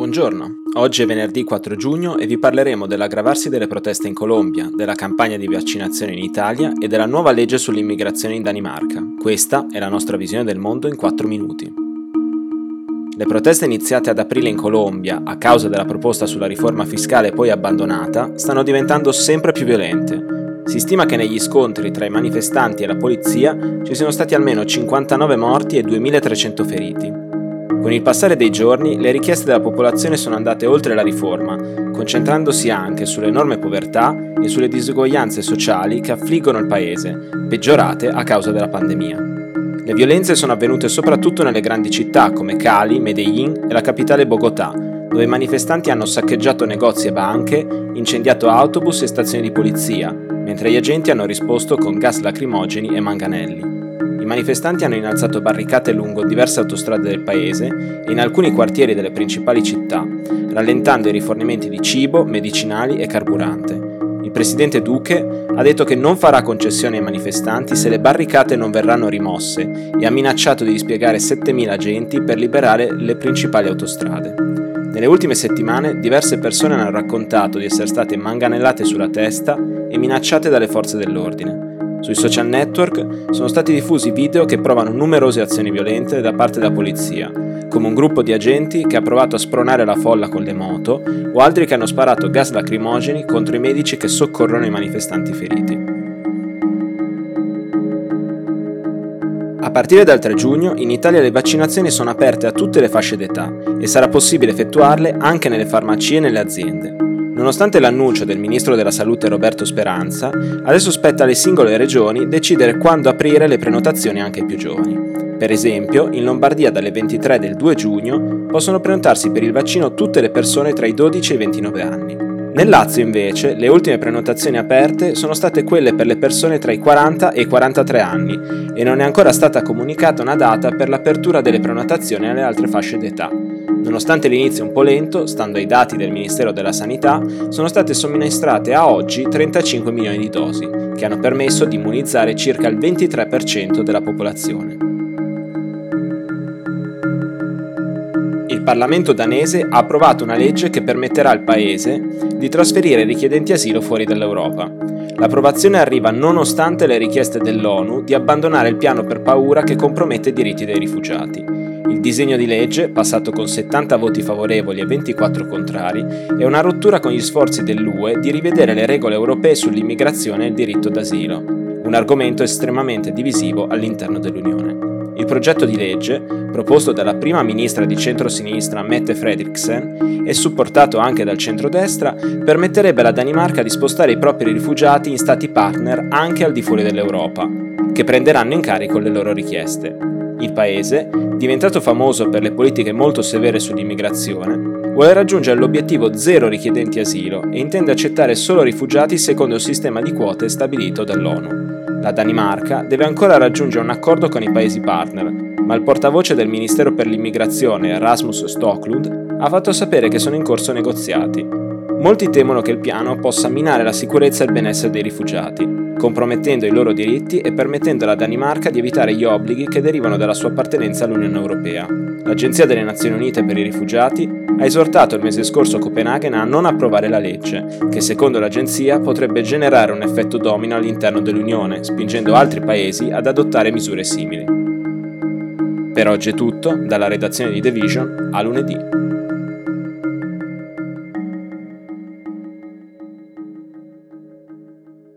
Buongiorno, oggi è venerdì 4 giugno e vi parleremo dell'aggravarsi delle proteste in Colombia, della campagna di vaccinazione in Italia e della nuova legge sull'immigrazione in Danimarca. Questa è la nostra visione del mondo in 4 minuti. Le proteste iniziate ad aprile in Colombia, a causa della proposta sulla riforma fiscale poi abbandonata, stanno diventando sempre più violente. Si stima che negli scontri tra i manifestanti e la polizia ci siano stati almeno 59 morti e 2300 feriti. Con il passare dei giorni le richieste della popolazione sono andate oltre la riforma, concentrandosi anche sull'enorme povertà e sulle disuguaglianze sociali che affliggono il paese, peggiorate a causa della pandemia. Le violenze sono avvenute soprattutto nelle grandi città come Cali, Medellin e la capitale Bogotà, dove i manifestanti hanno saccheggiato negozi e banche, incendiato autobus e stazioni di polizia, mentre gli agenti hanno risposto con gas lacrimogeni e manganelli manifestanti hanno innalzato barricate lungo diverse autostrade del paese e in alcuni quartieri delle principali città, rallentando i rifornimenti di cibo, medicinali e carburante. Il presidente Duque ha detto che non farà concessioni ai manifestanti se le barricate non verranno rimosse e ha minacciato di dispiegare 7.000 agenti per liberare le principali autostrade. Nelle ultime settimane diverse persone hanno raccontato di essere state manganellate sulla testa e minacciate dalle forze dell'ordine. Sui social network sono stati diffusi video che provano numerose azioni violente da parte della polizia, come un gruppo di agenti che ha provato a spronare la folla con le moto o altri che hanno sparato gas lacrimogeni contro i medici che soccorrono i manifestanti feriti. A partire dal 3 giugno in Italia le vaccinazioni sono aperte a tutte le fasce d'età e sarà possibile effettuarle anche nelle farmacie e nelle aziende. Nonostante l'annuncio del ministro della Salute Roberto Speranza, adesso spetta alle singole regioni decidere quando aprire le prenotazioni anche ai più giovani. Per esempio, in Lombardia dalle 23 del 2 giugno possono prenotarsi per il vaccino tutte le persone tra i 12 e i 29 anni. Nel Lazio invece le ultime prenotazioni aperte sono state quelle per le persone tra i 40 e i 43 anni e non è ancora stata comunicata una data per l'apertura delle prenotazioni alle altre fasce d'età. Nonostante l'inizio un po' lento, stando ai dati del Ministero della Sanità, sono state somministrate a oggi 35 milioni di dosi, che hanno permesso di immunizzare circa il 23% della popolazione. Il Parlamento danese ha approvato una legge che permetterà al Paese di trasferire richiedenti asilo fuori dall'Europa. L'approvazione arriva nonostante le richieste dell'ONU di abbandonare il piano per paura che compromette i diritti dei rifugiati. Il disegno di legge, passato con 70 voti favorevoli e 24 contrari, è una rottura con gli sforzi dell'UE di rivedere le regole europee sull'immigrazione e il diritto d'asilo, un argomento estremamente divisivo all'interno dell'Unione. Il progetto di legge, proposto dalla prima ministra di centrosinistra Mette Frederiksen e supportato anche dal centrodestra, permetterebbe alla Danimarca di spostare i propri rifugiati in stati partner anche al di fuori dell'Europa, che prenderanno in carico le loro richieste. Il paese, diventato famoso per le politiche molto severe sull'immigrazione, vuole raggiungere l'obiettivo zero richiedenti asilo e intende accettare solo rifugiati secondo il sistema di quote stabilito dall'ONU. La Danimarca deve ancora raggiungere un accordo con i paesi partner, ma il portavoce del Ministero per l'immigrazione, Rasmus Stoklund, ha fatto sapere che sono in corso negoziati. Molti temono che il piano possa minare la sicurezza e il benessere dei rifugiati, compromettendo i loro diritti e permettendo alla Danimarca di evitare gli obblighi che derivano dalla sua appartenenza all'Unione Europea. L'Agenzia delle Nazioni Unite per i rifugiati ha esortato il mese scorso Copenaghen a non approvare la legge, che secondo l'agenzia potrebbe generare un effetto domino all'interno dell'Unione, spingendo altri paesi ad adottare misure simili. Per oggi è tutto, dalla redazione di The Vision a lunedì.